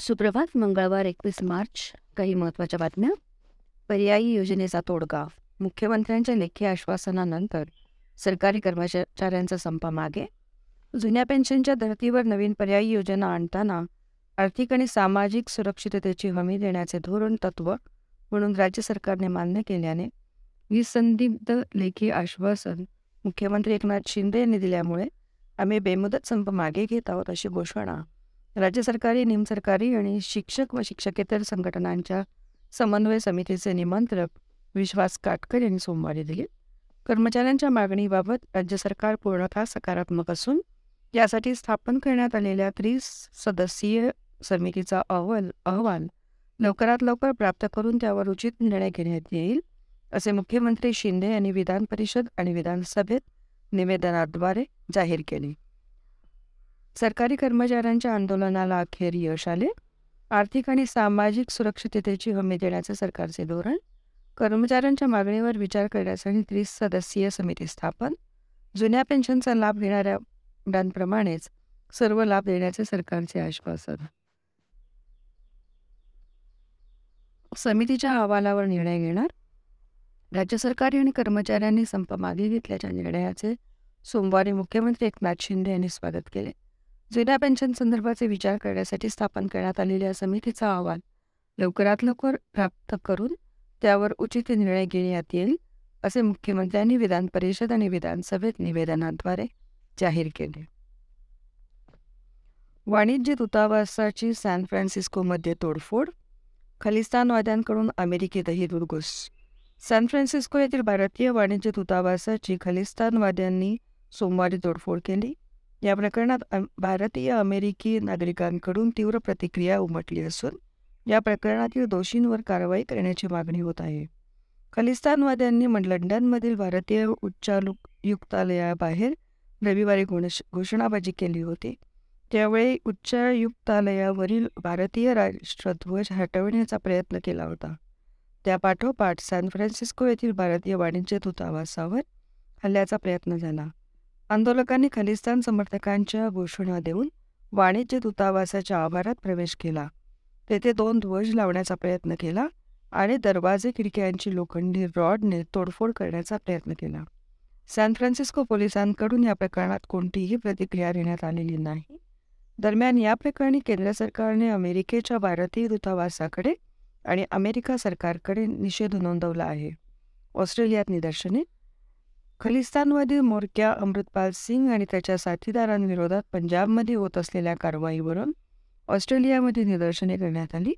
सुप्रभात मंगळवार एकवीस मार्च. काही महत्त्वाच्या बातम्या? पर्यायी योजनेचा तोडगा. मुख्यमंत्र्यांच्या लेखी आश्वासनानंतर सरकारी कर्मचाऱ्यांचा संप मागे. जुन्या पेन्शनच्या धर्तीवर नवीन पर्यायी योजना आणताना आर्थिक आणि सामाजिक सुरक्षिततेची हमी देण्याचे धोरण तत्व म्हणून राज्य सरकारने मान्य केल्याने विसंदिग्ध लेखी आश्वासन मुख्यमंत्री एकनाथ शिंदे यांनी दिल्यामुळे आम्ही बेमुदत संप मागे घेत आहोत अशी घोषणा राज्य सरकारी निमसरकारी आणि शिक्षक व शिक्षकेतर संघटनांच्या समन्वय समितीचे निमंत्रक विश्वास काटकर यांनी सोमवारी दिले. कर्मचाऱ्यांच्या मागणीबाबत राज्य सरकार पूर्णतः सकारात्मक असून यासाठी स्थापन करण्यात आलेल्या त्रिसदस्यीय समितीचा अहवाल अहवाल लवकरात लवकर प्राप्त करून त्यावर उचित निर्णय घेण्यात येईल असे मुख्यमंत्री शिंदे यांनी विधान परिषद आणि विधानसभेत निवेदनाद्वारे जाहीर केले. सरकारी कर्मचाऱ्यांच्या आंदोलनाला अखेर यश आले. आर्थिक आणि सामाजिक सुरक्षिततेची हमी देण्याचे सरकारचे धोरण. कर्मचाऱ्यांच्या मागणीवर विचार करण्यासाठी त्रिसदस्यीय समिती स्थापन. जुन्या पेन्शनचा लाभ घेणाऱ्यांप्रमाणेच सर्व लाभ देण्याचे सरकारचे आश्वासन. समितीच्या अहवालावर निर्णय घेणार. राज्य सरकारी आणि कर्मचाऱ्यांनी संप मागे घेतल्याच्या निर्णयाचे सोमवारी मुख्यमंत्री एकनाथ शिंदे यांनी स्वागत केले. जुन्या पेन्शन संदर्भाचे विचार करण्यासाठी स्थापन करण्यात आलेल्या समितीचा अहवाल लवकरात लवकर प्राप्त करून त्यावर उचित निर्णय घेण्यात येईल असे मुख्यमंत्र्यांनी विधान परिषद आणि विधानसभेत निवेदनाद्वारे जाहीर केले. वाणिज्य दूतावासाची सॅन फ्रान्सिस्कोमध्ये तोडफोड खलिस्तानवाद्यांकडून अमेरिकेतही दुर्घुस सॅन फ्रान्सिस्को येथील भारतीय वाणिज्य दूतावासाची खलिस्तानवाद्यांनी सोमवारी तोडफोड केली. या प्रकरणात भारतीय अमेरिकी नागरिकांकडून तीव्र प्रतिक्रिया उमटली असून या प्रकरणातील दोषींवर कारवाई करण्याची मागणी होत आहे. खलिस्तानवाद्यांनी लंडनमधील भारतीय उच्चायुक्तालयाबाहेर रविवारी घोषणाबाजी केली होती. त्यावेळी उच्चायुक्तालयावरील भारतीय राष्ट्रध्वज हटवण्याचा प्रयत्न केला होता. त्यापाठोपाठ सॅन फ्रान्सिस्को येथील भारतीय वाणिज्य दूतावासावर हल्ल्याचा प्रयत्न झाला. आंदोलकांनी खलिस्तान समर्थकांच्या घोषणा देऊन वाणिज्य दूतावासाच्या आवारात प्रवेश केला. तेथे दोन ध्वज लावण्याचा प्रयत्न केला आणि दरवाजे खिडक्यांची लोखंडी रॉडने तोडफोड करण्याचा प्रयत्न केला. सॅन फ्रान्सिस्को पोलिसांकडून या प्रकरणात कोणतीही प्रतिक्रिया देण्यात आलेली नाही. दरम्यान या प्रकरणी केंद्र सरकारने अमेरिकेच्या भारतीय दूतावासाकडे आणि अमेरिका सरकारकडे निषेध नोंदवला आहे. ऑस्ट्रेलियात निदर्शने खलिस्तानवादी मोरक्या अमृतपाल सिंग आणि त्याच्या साथीदारांविरोधात पंजाबमध्ये होत असलेल्या कारवाईवरून ऑस्ट्रेलियामध्ये निदर्शने करण्यात आली.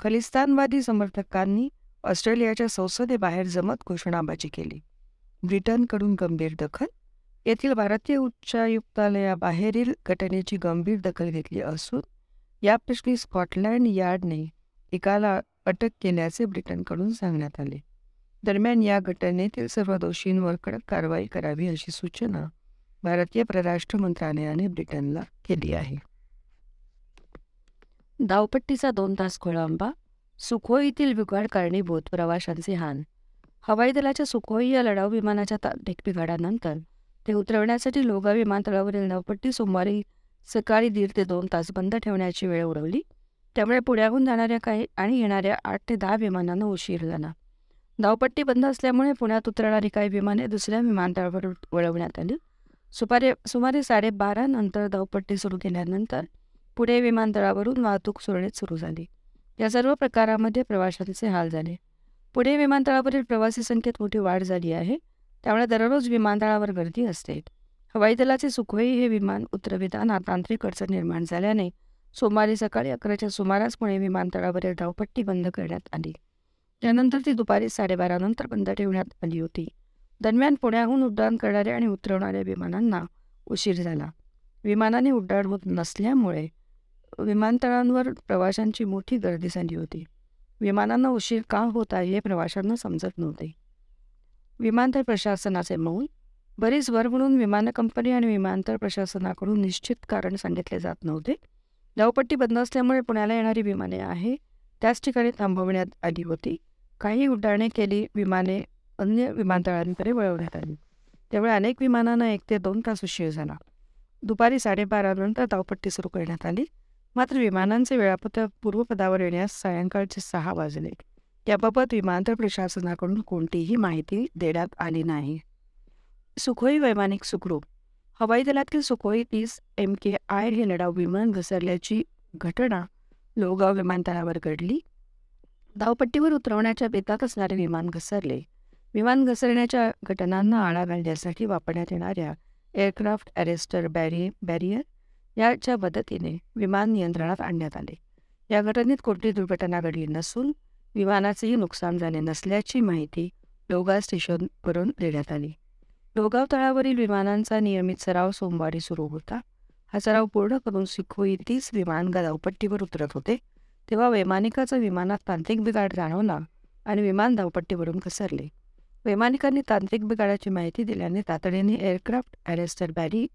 खलिस्तानवादी समर्थकांनी ऑस्ट्रेलियाच्या संसदेबाहेर जमत घोषणाबाजी केली. ब्रिटनकडून गंभीर दखल येथील भारतीय उच्चायुक्तालयाबाहेरील घटनेची गंभीर दखल घेतली असून या प्रश्नी स्कॉटलँड यार्डने एकाला अटक केल्याचे ब्रिटनकडून सांगण्यात आले. दरम्यान या घटनेतील सर्व दोषींवर कडक कारवाई करावी अशी सूचना भारतीय परराष्ट्र मंत्रालयाने ब्रिटनला केली आहे. धावपट्टीचा दोन तास खोळंबा सुखोईतील बिघाड कारणीभूत प्रवाशांचे हान. हवाई दलाच्या सुखोई या लढाऊ विमानाच्या तांत्रिक बिघाडानंतर ते उतरवण्यासाठी लोगा विमानतळावरील धावपट्टी सोमवारी सकाळी दीड ते दोन तास बंद ठेवण्याची वेळ उडवली त्यामुळे पुण्याहून जाणाऱ्या काही आणि येणाऱ्या आठ ते दहा विमानांना उशीर झाला. धावपट्टी बंद असल्यामुळे पुण्यात उतरणारी काही विमाने दुसऱ्या विमानतळावर वळवण्यात आली. सुपारे सुमारे साडेबारा नंतर धावपट्टी सुरू केल्यानंतर पुणे विमानतळावरून वाहतूक सुरळीत सुरू झाली. या सर्व प्रकारामध्ये प्रवाशांचे हाल झाले. पुणे विमानतळावरील प्रवासी संख्येत मोठी वाढ झाली आहे. त्यामुळे दररोज विमानतळावर गर्दी असते. हवाई दलाचे सुखवेई हे विमान उतरविताना तांत्रिक अडचण निर्माण झाल्याने सोमवारी सकाळी अकराच्या सुमारास पुणे विमानतळावरील धावपट्टी बंद करण्यात आली. त्यानंतर ती दुपारी साडेबारानंतर बंद ठेवण्यात आली होती. दरम्यान पुण्याहून उड्डाण करणाऱ्या आणि उतरवणाऱ्या विमानांना उशीर झाला. विमानाने उड्डाण होत नसल्यामुळे विमानतळांवर प्रवाशांची मोठी गर्दी झाली होती. विमानांना उशीर का होत आहे हे प्रवाशांना समजत नव्हते. विमानतळ प्रशासनाचे मौन बरीच वर म्हणून विमान कंपनी आणि विमानतळ प्रशासनाकडून निश्चित कारण सांगितले जात नव्हते. धावपट्टी बंद असल्यामुळे पुण्याला येणारी विमाने आहे त्याच ठिकाणी थांबवण्यात आली होती. काही उड्डाणे केली विमाने अन्य विमानतळांकडे वळवण्यात आली. त्यामुळे अनेक विमानांना एक ते दोन तास उशीर झाला. दुपारी साडेबारानंतर धावपट्टी सुरू करण्यात आली. मात्र विमानांचे वेळापत्रक पूर्वपदावर येण्यास सायंकाळचे सहा वाजले. याबाबत विमानतळ प्रशासनाकडून कोणतीही माहिती देण्यात आली नाही. सुखोई वैमानिक सुखरूप. हवाई दलातील सुखोई तीस एम के आय हे लढाऊ विमान घसरल्याची घटना लोगाव विमानतळावर घडली. धावपट्टीवर उतरवण्याच्या बेतात असणारे विमान घसरले. विमान घसरण्याच्या घटनांना आळा घालण्यासाठी वापरण्यात येणाऱ्या एअरक्राफ्ट अरेस्टर बॅरिय बॅरियर याच्या मदतीने विमान नियंत्रणात आणण्यात आले. या घटनेत कोणती दुर्घटना घडली नसून विमानाचेही नुकसान झाले नसल्याची माहिती लोगाव स्टेशनवरून देण्यात आली. लोगाव तळावरील विमानांचा नियमित सराव सोमवारी सुरू होता. हा सराव पूर्ण करून सिखोई तीस विमान धावपट्टीवर उतरत होते. तेव्हा वैमानिकाचा विमानात तांत्रिक बिघाड जाणवला आणि विमान धावपट्टीवरून घसरले. वैमानिकांनी तांत्रिक बिघाडाची माहिती दिल्याने तातडीने एअरक्राफ्ट ॲरेस्टर बॅरी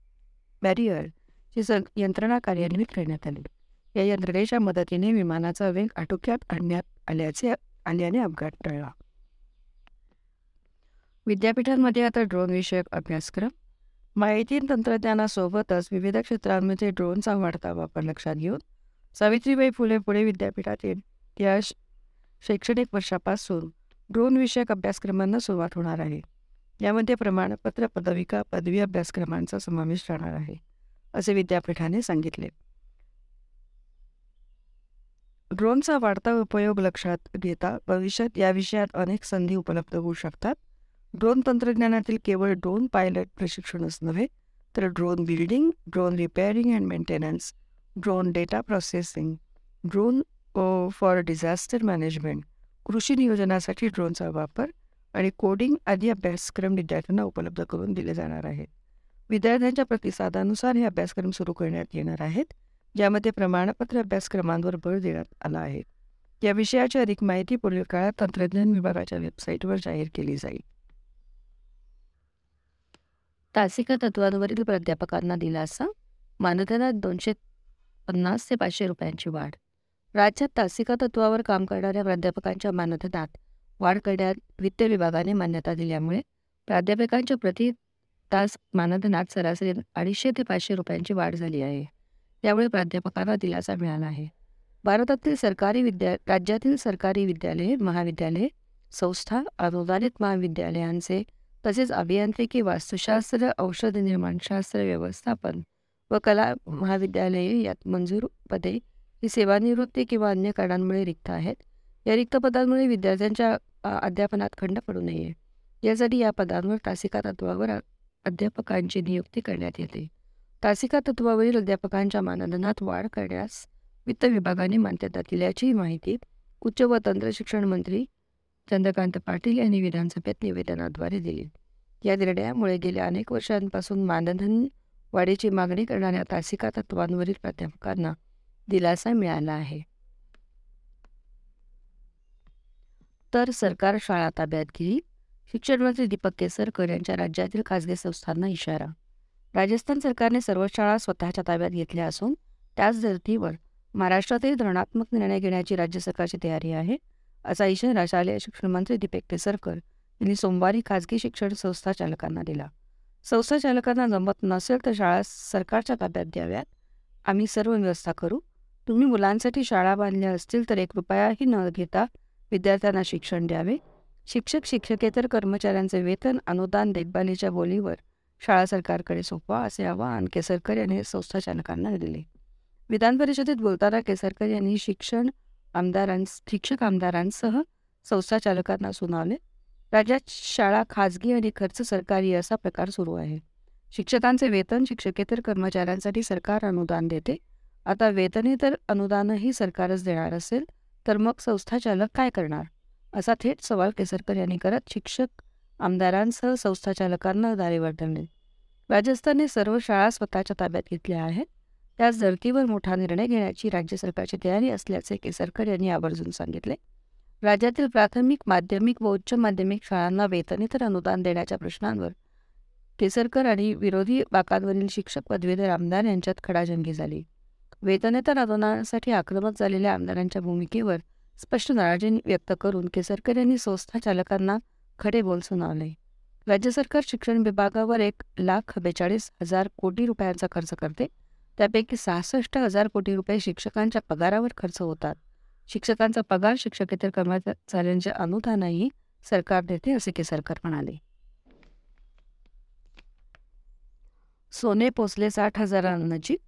बॅरियरची स यंत्रणा कार्यान्वित करण्यात आली. या यंत्रणेच्या मदतीने विमानाचा वेग आटोक्यात आणण्यात आल्याचे आल्याने अपघात टळला. विद्यापीठांमध्ये आता ड्रोन विषयक अभ्यासक्रम. माहिती तंत्रज्ञानासोबतच विविध क्षेत्रांमध्ये ड्रोनचा वाढता वापर लक्षात घेऊन सावित्रीबाई फुले पुणे विद्यापीठातील या शैक्षणिक वर्षापासून ड्रोन विषयक अभ्यासक्रमांना सुरुवात होणार आहे. यामध्ये प्रमाणपत्र पदविका पदवी अभ्यासक्रमांचा समावेश राहणार आहे असे विद्यापीठाने सांगितले. ड्रोनचा वाढता उपयोग लक्षात घेता भविष्यात या विषयात अनेक संधी उपलब्ध होऊ शकतात. ड्रोन तंत्रज्ञानातील केवळ ड्रोन पायलट प्रशिक्षणच नव्हे तर drone building drone repairing and maintenance drone data processing drone for disaster management कृषी नियोजनासाठी ड्रोनचा वापर आणि कोडिंग आदी अभ्यासक्रम विद्यार्थ्यांना उपलब्ध करून दिले जाणार आहेत. विद्यार्थ्यांच्या प्रतिसादानुसार हे अभ्यासक्रम सुरू करण्यात येणार आहेत ज्यामध्ये प्रमाणपत्र अभ्यासक्रमांवर भर देण्यात आला आहे. या विषयाची अधिक माहिती पुढील काळात तंत्रज्ञान विभागाच्या वेबसाईटवर जाहीर केली जाईल. तासिका तत्वांवरील प्राध्यापकांना दिलासा मानधनात दोनशे पन्नास ते पाचशे रुपयांची वाढ. राज्यात तासिका तत्वावर काम करणाऱ्या प्राध्यापकांच्या मानधनात वाढ करण्यात वित्त विभागाने मान्यता दिल्यामुळे प्राध्यापकांच्या प्रति तास मानधनात सरासरी अडीचशे ते पाचशे रुपयांची वाढ झाली आहे. त्यामुळे प्राध्यापकांना दिलासा मिळाला आहे. भारतातील सरकारी विद्या राज्यातील सरकारी विद्यालये महाविद्यालये संस्था अनुदानित महाविद्यालयांचे तसेच अभियांत्रिकी वास्तुशास्त्र औषध निर्माणशास्त्र व्यवस्थापन व कला महाविद्यालये यात मंजूर पदे ही सेवानिवृत्ती किंवा अन्य कारणांमुळे रिक्त आहेत. या रिक्त पदांमुळे विद्यार्थ्यांच्या अध्यापनात खंड पडू नये. यासाठी या पदांवर तासिका तत्वावर अध्यापकांची नियुक्ती करण्यात येते. तासिका तत्वावरील अध्यापकांच्या मानधनात वाढ करण्यास वित्त विभागाने मान्यता दिल्याची माहिती उच्च व तंत्र शिक्षण मंत्री चंद्रकांत पाटील यांनी विधानसभेत निवेदनाद्वारे दिली. या निर्णयामुळे गेल्या अनेक वर्षांपासून मानधन वाढीची मागणी करणाऱ्या तासिका तत्वांवरील प्राध्यापकांना दिलासा मिळाला आहे. तर सरकार शाळा ताब्यात घेईल? शिक्षण मंत्री दीपक केसरकर यांच्या राज्यातील खासगी संस्थांना इशारा. राजस्थान सरकारने सर्व शाळा स्वतःच्या ताब्यात घेतल्या असून त्याच धर्तीवर महाराष्ट्रातही धरणात्मक निर्णय घेण्याची राज्य सरकारची तयारी आहे असा इशारा शालेय शिक्षण मंत्री दीपक केसरकर यांनी सोमवारी खाजगी शिक्षण संस्था चालकांना दिला. संस्था चालकांना जमत नसेल तर शाळा सरकारच्या ताब्यात द्याव्यात आम्ही सर्व व्यवस्था करू. तुम्ही मुलांसाठी शाळा बांधल्या असतील तर एक रुपयाही न घेता विद्यार्थ्यांना शिक्षण द्यावे. शिक्षक शिक्षकेतर कर्मचाऱ्यांचे वेतन अनुदान देखभालीच्या बोलीवर शाळा सरकारकडे सोपवा असे आवाहन केसरकर यांनी संस्था चालकांना दिले. विधान परिषदेत बोलताना केसरकर यांनी शिक्षण आमदारां शिक्षक आमदारांसह संस्था चालकांना सुनावले. राज्यात शाळा खाजगी आणि खर्च सरकारी असा प्रकार सुरू आहे. शिक्षकांचे वेतन शिक्षकेतर कर्मचाऱ्यांसाठी सरकार अनुदान देते. आता वेतनेतर अनुदानही सरकारच देणार असेल तर मग संस्थाचालक काय करणार? असा थेट सवाल केसरकर यांनी करत शिक्षक आमदारांसह संस्थाचालकांना दारेवर धरले. राजस्थानने सर्व शाळा स्वतःच्या ताब्यात घेतल्या आहेत. त्याच धर्तीवर मोठा निर्णय घेण्याची राज्य सरकारची तयारी असल्याचे केसरकर यांनी आवर्जून सांगितले. राज्यातील प्राथमिक माध्यमिक व उच्च माध्यमिक शाळांना वेतनेतर अनुदान देण्याच्या प्रश्नांवर केसरकर आणि विरोधी बाकांवरील शिक्षक पदवीधर आमदार यांच्यात खडाजंगी झाली. वेतनेतर अनुदानासाठी आक्रमक झालेल्या आमदारांच्या भूमिकेवर स्पष्ट नाराजी व्यक्त करून केसरकर यांनी संस्था चालकांना खडे बोल सुनावले. राज्य सरकार शिक्षण विभागावर एक लाख बेचाळीस हजार कोटी रुपयांचा खर्च करते. त्यापैकी सहासष्ट हजार कोटी रुपये शिक्षकांच्या पगारावर खर्च होतात. शिक्षकांचा पगार शिक्षकेतर कर्मचाऱ्यांचे अनुदानही सरकार देते असे केसरकर म्हणाले. सोने पोचले साठ हजारांनजीक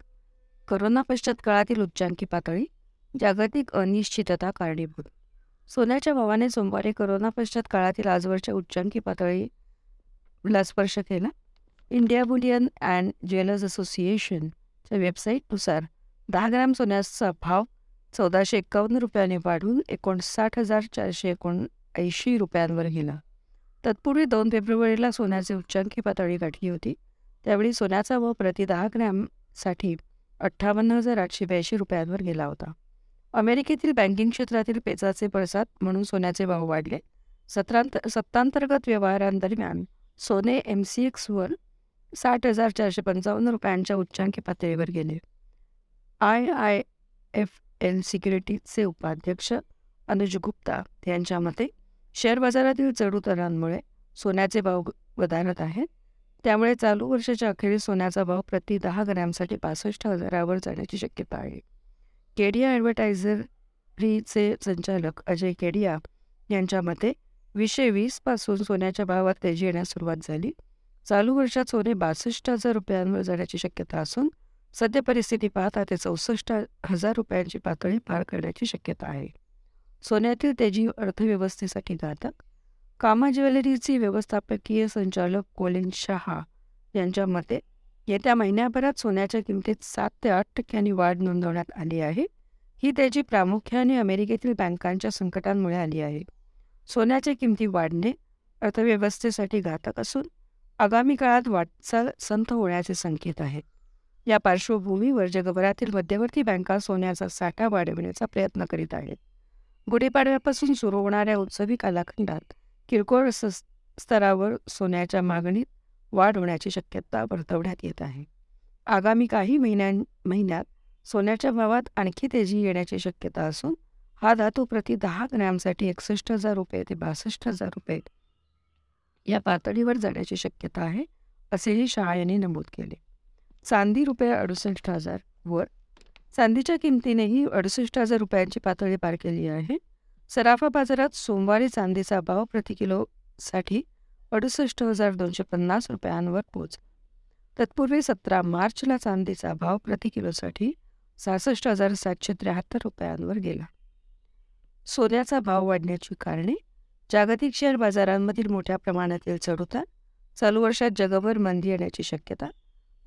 करोना पश्चात काळातील उच्चांकी पातळी जागतिक अनिश्चितता कारणीभूत. सोन्याच्या भावाने सोमवारी करोना पश्चात काळातील आजवरच्या उच्चांकी पातळीला स्पर्श केला. इंडिया बुलियन अँड ज्वेलर्स असोसिएशनच्या वेबसाईटनुसार दहा ग्रॅम सोन्याचा भाव चौदाशे एक्कावन्न रुपयाने वाढून एकोणसाठ हजार चारशे एकोणऐंशी रुपयांवर गेला. तत्पूर्वी दोन फेब्रुवारीला सोन्याची उच्चांकी पातळी गाठली होती. त्यावेळी सोन्याचा व प्रति दहा ग्रॅमसाठी अठ्ठावन्न हजार आठशे ब्याऐंशी रुपयांवर गेला होता. अमेरिकेतील बँकिंग क्षेत्रातील पेचाचे पडसाद म्हणून सोन्याचे भाव वाढले. सत्रांत सत्तांतर्गत व्यवहारांदरम्यान सोने एम सी एक्सवर साठ हजार चारशे पंचावन्न रुपयांच्या उच्चांकी पातळीवर गेले. आय आय एफ एल सिक्युरिटीजचे उपाध्यक्ष अनुज गुप्ता यांच्या मते शेअर बाजारातील चढउतारांमुळे सोन्याचे भाव वधारत आहेत. त्यामुळे चालू वर्षाच्या अखेरीस सोन्याचा भाव प्रति दहा ग्रॅमसाठी पासष्ट हजारावर जाण्याची शक्यता आहे. केडिया ॲडव्हर्टायझरीचे संचालक अजय केडिया यांच्या मते वीसशे वीसपासून सोन्याच्या भावात तेजी येण्यास सुरुवात झाली. चालू वर्षात सोने बासष्ट हजार रुपयांवर जाण्याची शक्यता असून सध्या परिस्थिती पाहता ते चौसष्ट हजार रुपयांची पातळी पार करण्याची शक्यता आहे. सोन्यातील तेजी अर्थव्यवस्थेसाठी घातक. कामा ज्वेलरीचे व्यवस्थापकीय संचालक कोलिन शहा यांच्या मते येत्या महिन्याभरात सोन्याच्या किमतीत सात ते आठ टक्क्यांनी वाढ नोंदवण्यात आली आहे. ही त्याची प्रामुख्याने अमेरिकेतील बँकांच्या संकटांमुळे आली आहे. सोन्याच्या किमती वाढणे अर्थव्यवस्थेसाठी घातक असून आगामी काळात वाटचाल संथ होण्याचे संकेत आहेत या पार्श्वभूमीवर जगभरातील मध्यवर्ती बँका सोन्याचा साठा वाढविण्याचा प्रयत्न करीत आहेत. गुढीपाडव्यापासून सुरू होणाऱ्या उत्सवी कालाखंडात किरकोळ स्तरावर सोन्याच्या मागणीत वाढ होण्याची शक्यता वर्तवण्यात येत आहे. आगामी काही महिन्यां महिन्यात सोन्याच्या भावात आणखी तेजी येण्याची शक्यता असून हा धातू प्रति दहा ग्रॅमसाठी एकसष्ट हजार रुपये ते बासष्ट हजार रुपये या पातळीवर जाण्याची शक्यता आहे असेही शहा यांनी नमूद केले. चांदी रुपये अडुसष्ट हजार वर चांदीच्या किमतीनेही अडुसष्ट हजार रुपयांची पातळी पार केली आहे. सराफा बाजारात सोमवारी चांदीचा भाव प्रति किलोसाठी अडुसष्ट हजार दोनशे पन्नास रुपयांवर पोच. तत्पूर्वी सतरा मार्चला चांदीचा भाव प्रति किलोसाठी सहासष्ट हजार सातशे त्र्याहत्तर रुपयांवर गेला. सोन्याचा भाव वाढण्याची कारणे जागतिक शेअर बाजारांमधील मोठ्या प्रमाणातील चढउतार चालू वर्षात जगभर मंदी येण्याची शक्यता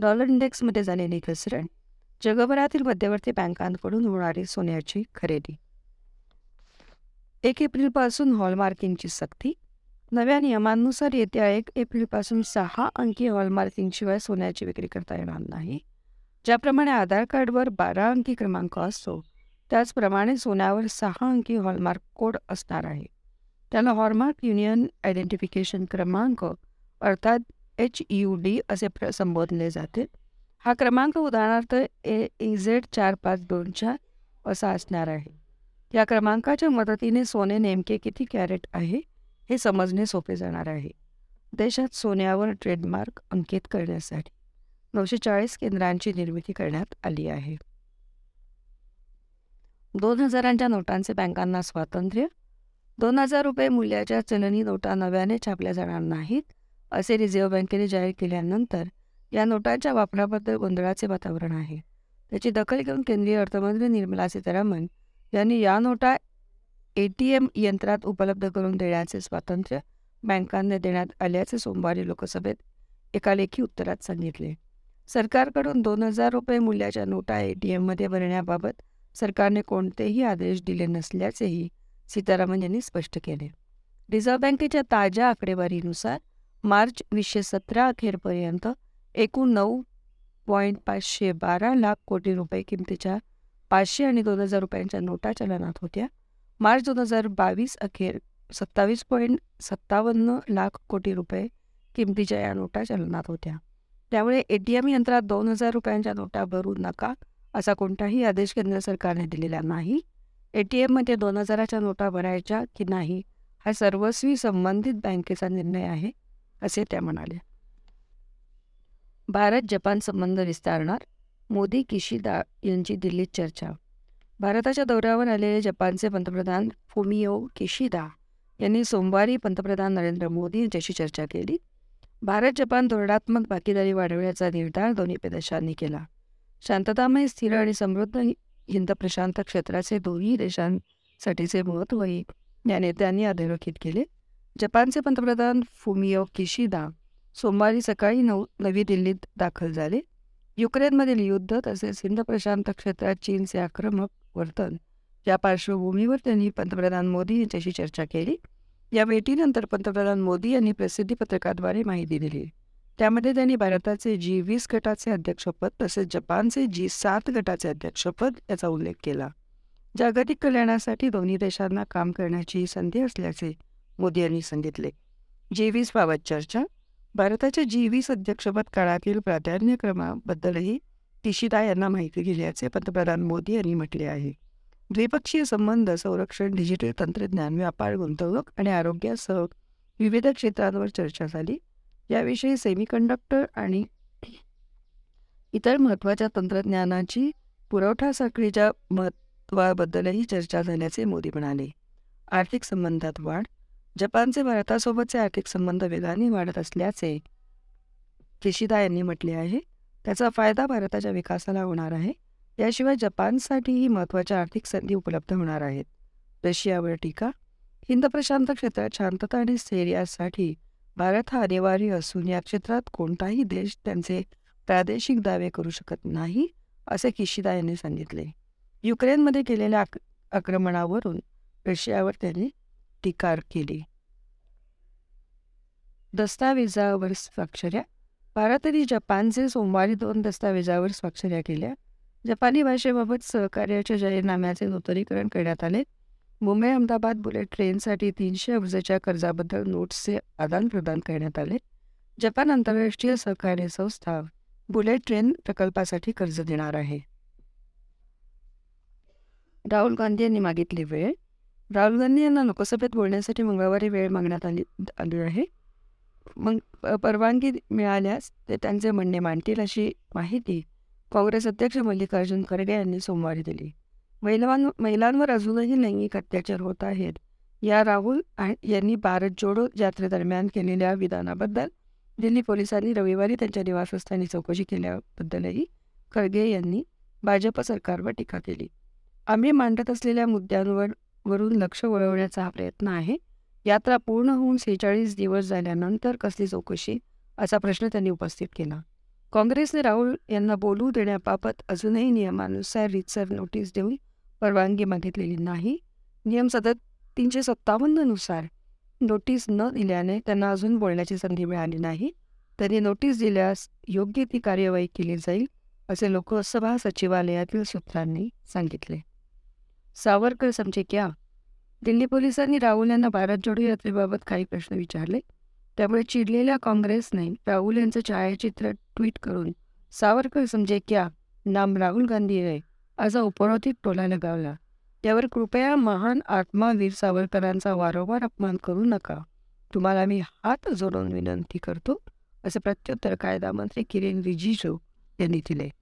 डॉलर इंडेक्समध्ये झालेली घसरण जगभरातील मध्यवर्ती बँकांकडून होणारी सोन्याची खरेदी. एक एप्रिलपासून हॉलमार्किंगची सक्ती. नव्या नियमांनुसार येत्या एक एप्रिलपासून सहा अंकी हॉलमार्किंगशिवाय सोन्याची विक्री करता येणार नाही. ज्याप्रमाणे आधार कार्डवर बारा अंकी क्रमांक असतो त्याचप्रमाणे सोन्यावर सहा अंकी हॉलमार्क कोड असणार आहे. त्याला हॉलमार्क युनियन आयडेंटिफिकेशन क्रमांक अर्थात एच यू डी असे प्र संबोधले जाते हा क्रमांक उदाहरणार्थ ए e, ई झेड चार पाच दोन चार असा असणार आहे. या क्रमांकाच्या मदतीने सोने नेमके किती कॅरेट आहे हे समजणे सोपे जाणार आहे. देशात सोन्यावर ट्रेडमार्क अंकित करण्यासाठी नऊशे चाळीस केंद्रांची निर्मिती करण्यात आली आहे. दोन हजारांच्या नोटांचे बँकांना स्वातंत्र्य. दोन हजार रुपये मूल्याच्या चलनी नोटा नव्याने छापल्या जाणार नाहीत. असे रिझर्व्ह बँकेने जाहीर केल्यानंतर या नोटांच्या वापराबद्दल गोंधळाचे वातावरण आहे. त्याची दखल घेऊन केंद्रीय अर्थमंत्री निर्मला सीतारामन यांनी या नोटा ए टी एम यंत्रात उपलब्ध करून देण्याचे स्वातंत्र्य बँकांना देण्यात आल्याचे सोमवारी लोकसभेत एका लेखी उत्तरात सांगितले. सरकारकडून दोन हजार रुपये मूल्याच्या नोटा ए टी एममध्ये भरण्याबाबत सरकारने कोणतेही आदेश दिले नसल्याचेही सीतारामन यांनी स्पष्ट केले. रिझर्व्ह बँकेच्या ताज्या आकडेवारीनुसार मार्च वीसशे सतरा अखेरपर्यंत एकूण नऊ पॉईंट पाचशे बारा लाख कोटी रुपये किमतीच्या पाचशे आणि दोन हजार रुपयांच्या नोटा चलनात होत्या. मार्च दोन हजार बावीस अखेर सत्तावीस पॉईंट सत्तावन्न लाख कोटी रुपये किमतीच्या या नोटा चलनात होत्या. त्यामुळे ए टी एम यंत्रात दोन हजार रुपयांच्या नोटा भरू नका असा कोणताही आदेश केंद्र सरकारने दिलेला नाही. ए टी एममध्ये दोन हजाराच्या नोटा भरायच्या की नाही हा सर्वस्वी संबंधित बँकेचा निर्णय आहे. असे त्या म्हणाल्या भारत जपान संबंध विस्तारणार? मोदी किशिदा यांची दिल्लीत चर्चा. भारताच्या दौऱ्यावर आलेले जपानचे पंतप्रधान फुमिओ किशिदा यांनी सोमवारी पंतप्रधान नरेंद्र मोदी यांच्याशी चर्चा केली. भारत जपान धोरणात्मक भागीदारी वाढवण्याचा निर्धार दोन्ही देशांनी केला. शांततामय स्थिर आणि समृद्ध हिंद प्रशांत क्षेत्राचे दोन्ही देशांसाठीचे महत्त्वही या नेत्यांनी अधोरेखित केले. जपानचे पंतप्रधान फुमिओ किशिदा सोमवारी सकाळी नऊ नवी दिल्लीत दाखल झाले. युक्रेनमधील युद्ध तसेच हिंद प्रशांत क्षेत्रात चीनचे आक्रमक वर्तन या पार्श्वभूमीवर त्यांनी पंतप्रधान मोदी यांच्याशी चर्चा केली. या भेटीनंतर पंतप्रधान मोदी यांनी प्रसिद्धी पत्रकाद्वारे माहिती दिली. त्यामध्ये त्यांनी भारताचे जी वीस गटाचे अध्यक्षपद तसेच जपानचे जी सात गटाचे अध्यक्षपद याचा उल्लेख केला. जागतिक कल्याणासाठी दोन्ही देशांना काम करण्याची संधी असल्याचे मोदी यांनी सांगितले. जी वीस बाबत चर्चा. भारताच्या जी वीस अध्यक्षपद काळातील प्राधान्यक्रमाबद्दलही किशिदा यांना माहिती दिल्याचे पंतप्रधान मोदी यांनी म्हटले आहे. द्विपक्षीय संबंध संरक्षण डिजिटल तंत्रज्ञान व्यापार गुंतवणूक आणि आरोग्यासह विविध क्षेत्रांवर चर्चा झाली. याविषयी सेमीकंडक्टर आणि इतर महत्त्वाच्या तंत्रज्ञानाची पुरवठा साखळीच्या महत्त्वाबद्दलही चर्चा झाल्याचे मोदी म्हणाले. आर्थिक संबंधात वाढ जपानचे भारतासोबतचे आर्थिक संबंध वेगाने वाढत असल्याचे किशिदा यांनी म्हटले आहे. त्याचा फायदा भारताच्या विकासाला होणार आहे. याशिवाय जपानसाठीही महत्त्वाच्या आर्थिक संधी उपलब्ध होणार आहेत. रशियावर टीका हिंद प्रशांत क्षेत्रात शांतता आणि स्थैर्यासाठी भारत हा अनिवार्य असून या क्षेत्रात कोणताही देश त्यांचे प्रादेशिक दावे करू शकत नाही असे किशिदा यांनी सांगितले. युक्रेनमध्ये केलेल्या आक आक्रमणावरून रशियावर त्यांनी टीकार केली. दस्तावेजावर स्वाक्षऱ्या. भारताने जपानचे सोमवारी दोन दस्तावेजावर स्वाक्षऱ्या केल्या. जपानी भाषेबाबत सहकार्याच्या जाहीरनाम्याचे नूतनीकरण करण्यात आले. मुंबई अहमदाबाद बुलेट ट्रेनसाठी तीनशे अब्जाच्या कर्जाबद्दल नोट्सचे आदानप्रदान करण्यात आले. जपान आंतरराष्ट्रीय सहकार्य संस्था बुलेट ट्रेन प्रकल्पासाठी कर्ज देणार आहे. राहुल गांधी यांनी मागितली वेळ. राहुल गांधी यांना लोकसभेत बोलण्यासाठी मंगळवारी वेळ मागण्यात आली आली आहे. मग परवानगी मिळाल्यास ते त्यांचे म्हणणे मांडतील अशी माहिती काँग्रेस अध्यक्ष मल्लिकार्जुन खरगे यांनी सोमवारी दिली. महिलां महिलांवर अजूनही लैंगिक अत्याचार होत आहेत. या राहुल यांनी भारत जोडो यात्रेदरम्यान केलेल्या विधानाबद्दल दिल्ली पोलिसांनी रविवारी त्यांच्या निवासस्थानी चौकशी केल्याबद्दलही खरगे यांनी भाजप सरकारवर टीका केली. आम्ही मांडत असलेल्या मुद्द्यांवर वरून लक्ष वळवण्याचा हा प्रयत्न आहे. यात्रा पूर्ण होऊन सेहेचाळीस दिवस झाल्यानंतर कसली चौकशी? असा प्रश्न त्यांनी उपस्थित केला. काँग्रेसने राहुल यांना बोलू देण्याबाबत अजूनही नियमानुसार रितसर नोटीस देऊन परवानगी मागितलेली नाही. नियम सतत तीनशे सत्तावन्ननुसार नोटीस न दिल्याने त्यांना अजून बोलण्याची संधी मिळाली नाही. तरी नोटीस दिल्यास योग्य ती कार्यवाही केली जाईल असे लोकसभा सचिवालयातील सूत्रांनी सांगितले. सावरकर समजे क्या दिल्ली पोलिसांनी राहुल यांना भारत जोडो यात्रेबाबत काही प्रश्न विचारले. त्यामुळे चिडलेल्या काँग्रेसने राहुल यांचं छायाचित्र ट्विट करून सावरकर समजे क्या नाम राहुल गांधी आहे असा उपरोधिक टोला लगावला. त्यावर कृपया महान आत्मावीर सावरकरांचा वारंवार अपमान करू नका. तुम्हाला मी हात जोडून विनंती करतो असे प्रत्युत्तर कायदा मंत्री किरेन रिजिजू यांनी दिले.